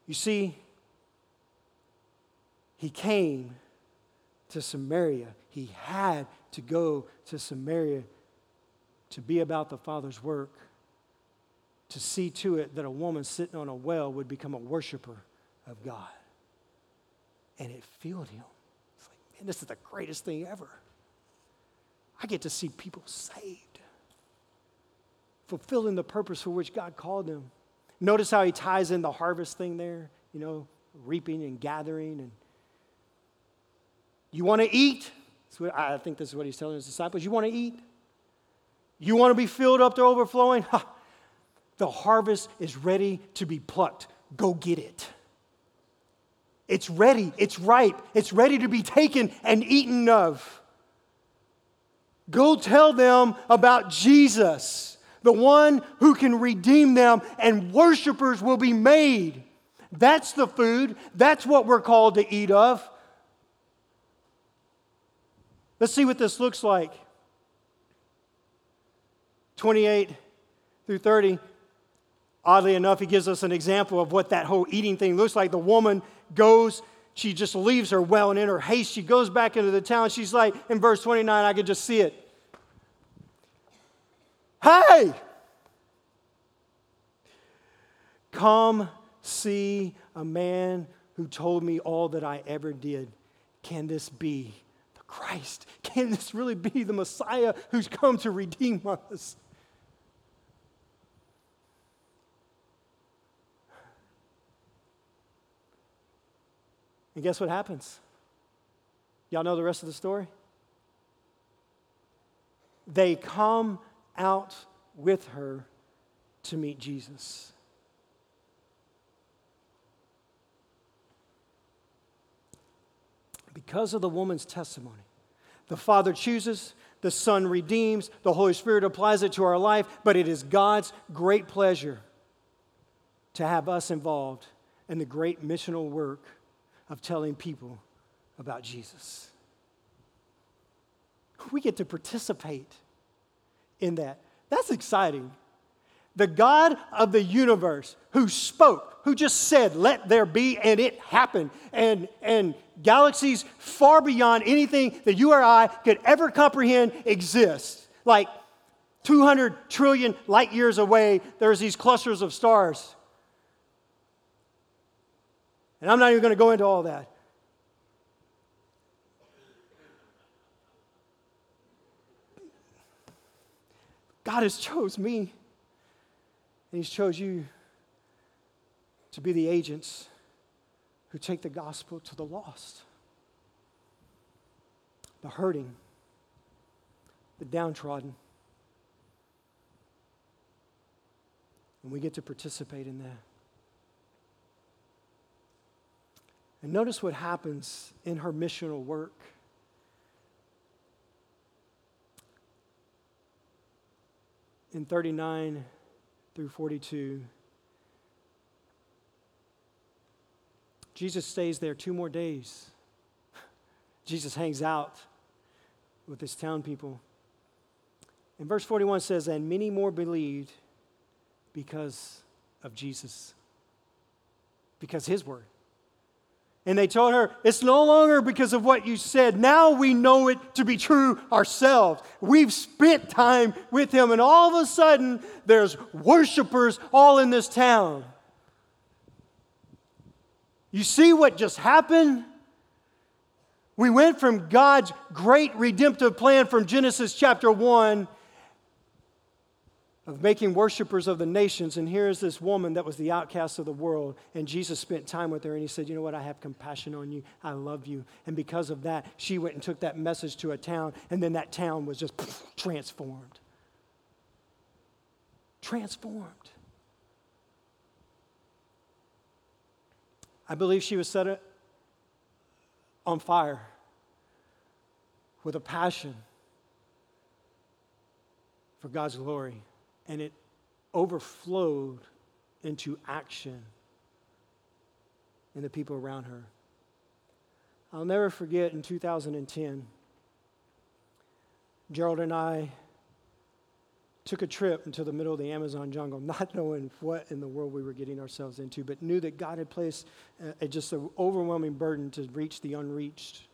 You see, he came to Samaria. He had to go to Samaria to be about the Father's work, to see to it that a woman sitting on a well would become a worshiper of God and it filled him. It's like, man, this is the greatest thing ever. I get to see people saved, fulfilling the purpose for which God called them. Notice how he ties in the harvest thing there, you know, reaping and gathering. And you want to eat? What, I think this is what he's telling his disciples. You want to eat? You want to be filled up to overflowing? Ha, the harvest is ready to be plucked. Go get it. It's ready, it's ripe, it's ready to be taken and eaten of. Go tell them about Jesus, the one who can redeem them, and worshipers will be made. That's the food, that's what we're called to eat of. Let's see what this looks like. 28 through 30. Oddly enough, he gives us an example of what that whole eating thing looks like. The woman goes, she just leaves her well, and in her haste, she goes back into the town. She's like, in verse 29, I could just see it. Hey! Come see a man who told me all that I ever did. Can this be the Christ? Can this really be the Messiah who's come to redeem us? And guess what happens? Y'all know the rest of the story? They come out with her to meet Jesus. Because of the woman's testimony, the Father chooses, the Son redeems, the Holy Spirit applies it to our life, but it is God's great pleasure to have us involved in the great missional work of telling people about Jesus. We get to participate in that. That's exciting. The God of the universe who spoke, who just said, let there be, and it happened. And, and galaxies far beyond anything that you or I could ever comprehend exist. Like 200 trillion light years away, there's these clusters of stars. And I'm not even going to go into all that. God has chose me, and He's chose you to be the agents who take the gospel to the lost, the hurting, the downtrodden. And we get to participate in that. And notice what happens in her missional work. In 39 through 42, Jesus stays there two more days. Jesus hangs out with his town people. And verse 41 says, And many more believed because of Jesus, because his word. And they told her, It's no longer because of what you said. Now we know it to be true ourselves. We've spent time with him, and all of a sudden, there's worshipers all in this town. You see what just happened? We went from God's great redemptive plan from Genesis chapter 1 of making worshipers of the nations. And here's this woman that was the outcast of the world. And Jesus spent time with her and he said, You know what? I have compassion on you. I love you. And because of that, she went and took that message to a town. And then that town was just transformed. Transformed. I believe she was set on fire with a passion for God's glory and it overflowed into action in the people around her. I'll never forget in 2010, Gerald and I took a trip into the middle of the Amazon jungle, not knowing what in the world we were getting ourselves into, but knew that God had placed uh, a, a, just an overwhelming burden to reach the unreached.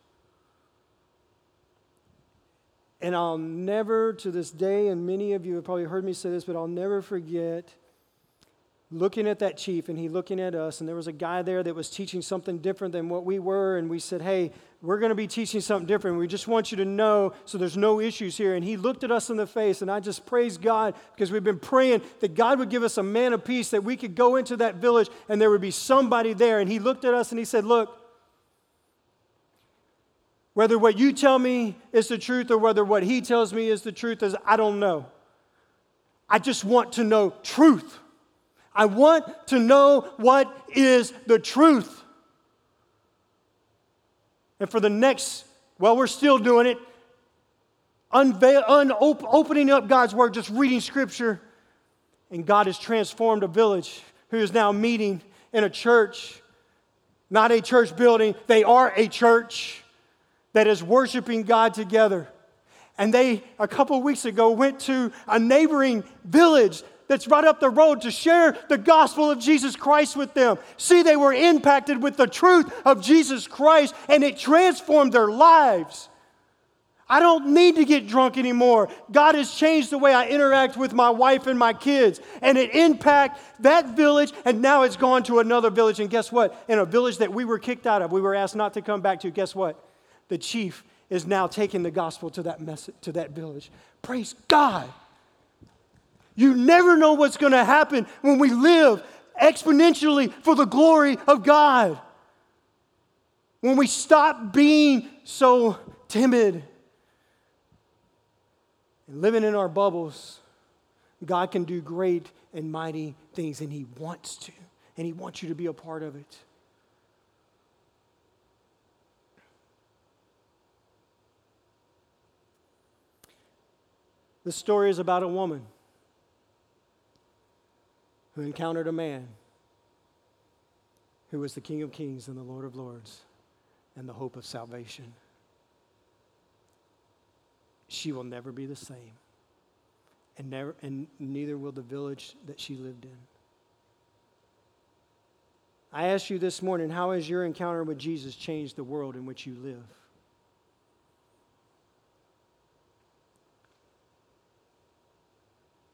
And I'll never, to this day, and many of you have probably heard me say this, but I'll never forget looking at that chief and he looking at us. And there was a guy there that was teaching something different than what we were. And we said, Hey, we're going to be teaching something different. We just want you to know so there's no issues here. And he looked at us in the face. And I just praise God because we've been praying that God would give us a man of peace that we could go into that village and there would be somebody there. And he looked at us and he said, Look, whether what you tell me is the truth or whether what he tells me is the truth is I don't know. I just want to know truth. I want to know what is the truth. And for the next, well, we're still doing it, unveil, un, opening up God's word, just reading scripture. And God has transformed a village who is now meeting in a church, not a church building. They are a church that is worshiping God together. And they, a couple weeks ago, went to a neighboring village that's right up the road to share the gospel of Jesus Christ with them. See, they were impacted with the truth of Jesus Christ and it transformed their lives. I don't need to get drunk anymore. God has changed the way I interact with my wife and my kids. And it impacted that village, and now it's gone to another village. And guess what? In a village that we were kicked out of, we were asked not to come back to, guess what? The chief is now taking the gospel to that message, to that village. Praise God. You never know what's going to happen when we live exponentially for the glory of God. When we stop being so timid and living in our bubbles, God can do great and mighty things, and He wants to, and He wants you to be a part of it. The story is about a woman who encountered a man who was the King of Kings and the Lord of Lords and the hope of salvation she will never be the same. And, never, and neither will the village that she lived in. I ask you this morning how has your encounter with Jesus changed the world in which you live?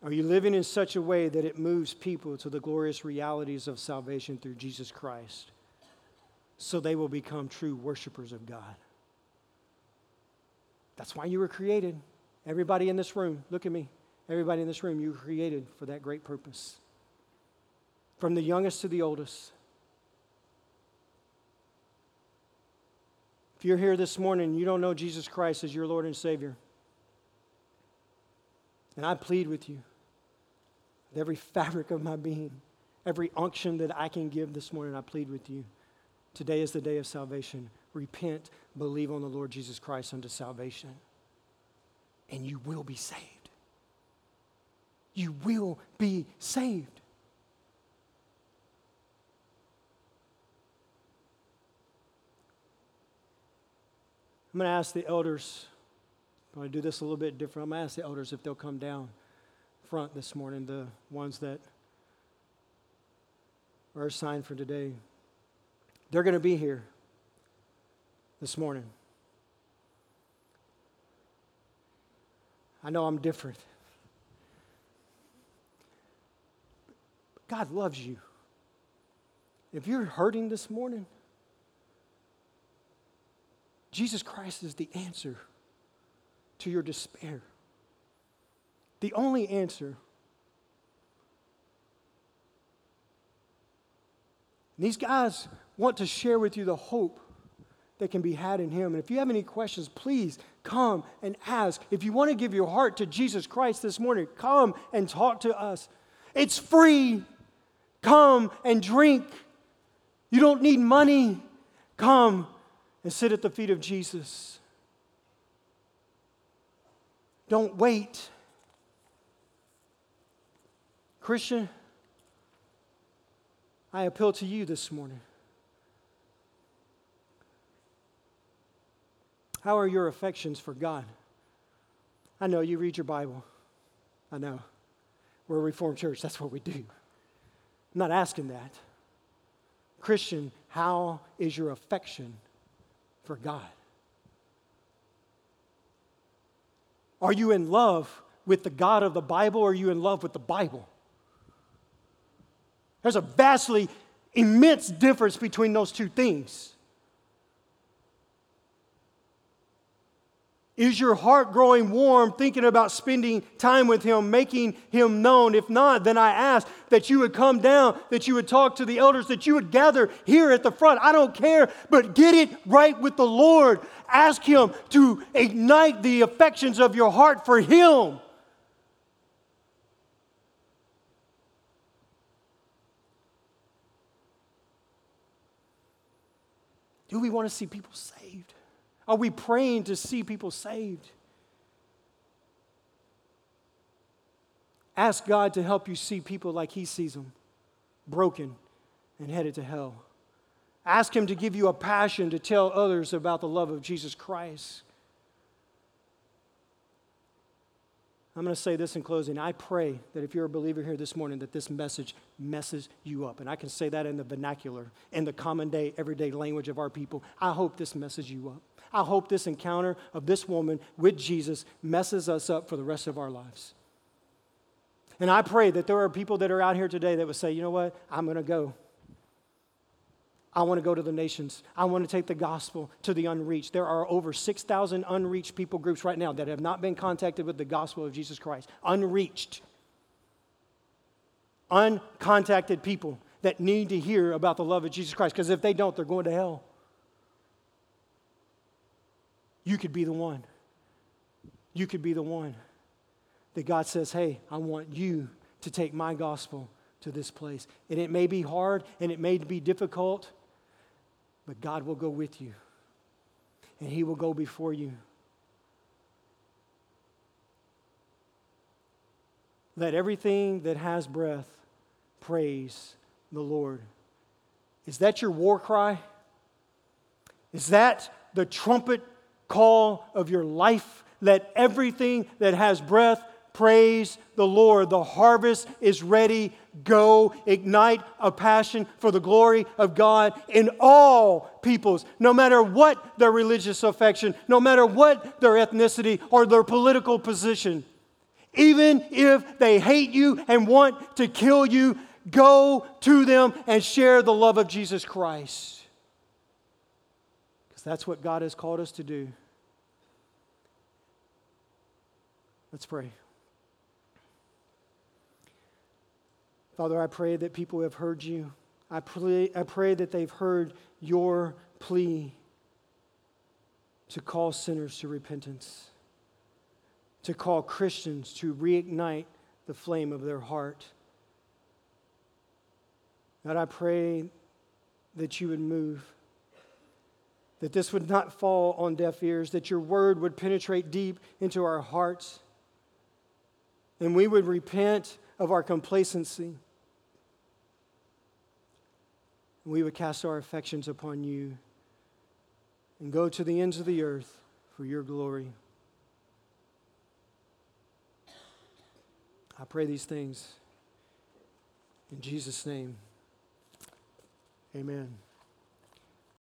Are you living in such a way that it moves people to the glorious realities of salvation through Jesus Christ so they will become true worshipers of God? That's why you were created. Everybody in this room, look at me. Everybody in this room, you were created for that great purpose. From the youngest to the oldest. If you're here this morning you don't know Jesus Christ as your Lord and Savior, and I plead with you with every fabric of my being, every unction that I can give this morning, I plead with you. Today is the day of salvation repent, believe on the Lord Jesus Christ unto salvation, and you will be saved. You will be saved. I'm going to ask the elders, I'm going to do this a little bit different. I'm going to ask the elders if they'll come down front this morning, the ones that are assigned for today. They're going to be here this morning. I know I'm different. God loves you. If you're hurting this morning, Jesus Christ is the answer to your despair. The only answer. These guys want to share with you the hope that can be had in Him. And if you have any questions, please come and ask. If you want to give your heart to Jesus Christ this morning, come and talk to us. It's free. Come and drink. You don't need money. Come and sit at the feet of Jesus. Don't wait. Christian, I appeal to you this morning. How are your affections for God? I know you read your Bible. I know. We're a Reformed church. That's what we do. I'm not asking that. Christian, how is your affection for God? Are you in love with the God of the Bible or are you in love with the Bible? There's a vastly immense difference between those two things. Is your heart growing warm thinking about spending time with Him, making Him known? If not, then I ask that you would come down, that you would talk to the elders, that you would gather here at the front. I don't care, but get it right with the Lord. Ask Him to ignite the affections of your heart for Him. Do we want to see people saved? Are we praying to see people saved? Ask God to help you see people like He sees them, broken and headed to hell. Ask Him to give you a passion to tell others about the love of Jesus Christ. I'm going to say this in closing. I pray that if you're a believer here this morning, that this message messes you up. And I can say that in the vernacular, in the common day, everyday language of our people. I hope this messes you up. I hope this encounter of this woman with Jesus messes us up for the rest of our lives. And I pray that there are people that are out here today that would say, you know what? I'm going to go. I want to go to the nations. I want to take the gospel to the unreached. There are over 6,000 unreached people groups right now that have not been contacted with the gospel of Jesus Christ. Unreached. Uncontacted people that need to hear about the love of Jesus Christ because if they don't, they're going to hell. You could be the one. You could be the one that God says, hey, I want you to take my gospel to this place. And it may be hard and it may be difficult. But God will go with you, and He will go before you. Let everything that has breath praise the Lord. Is that your war cry? Is that the trumpet call of your life? Let everything that has breath praise the Lord. The harvest is ready go ignite a passion for the glory of God in all peoples, no matter what their religious affection, no matter what their ethnicity or their political position. Even if they hate you and want to kill you, go to them and share the love of Jesus Christ. Because that's what God has called us to do. Let's pray. Father, I pray that people have heard you. I pray, I pray that they've heard your plea to call sinners to repentance, to call Christians to reignite the flame of their heart. God, I pray that you would move, that this would not fall on deaf ears, that your word would penetrate deep into our hearts, and we would repent of our complacency we would cast our affections upon you and go to the ends of the earth for your glory. I pray these things in Jesus' name. Amen.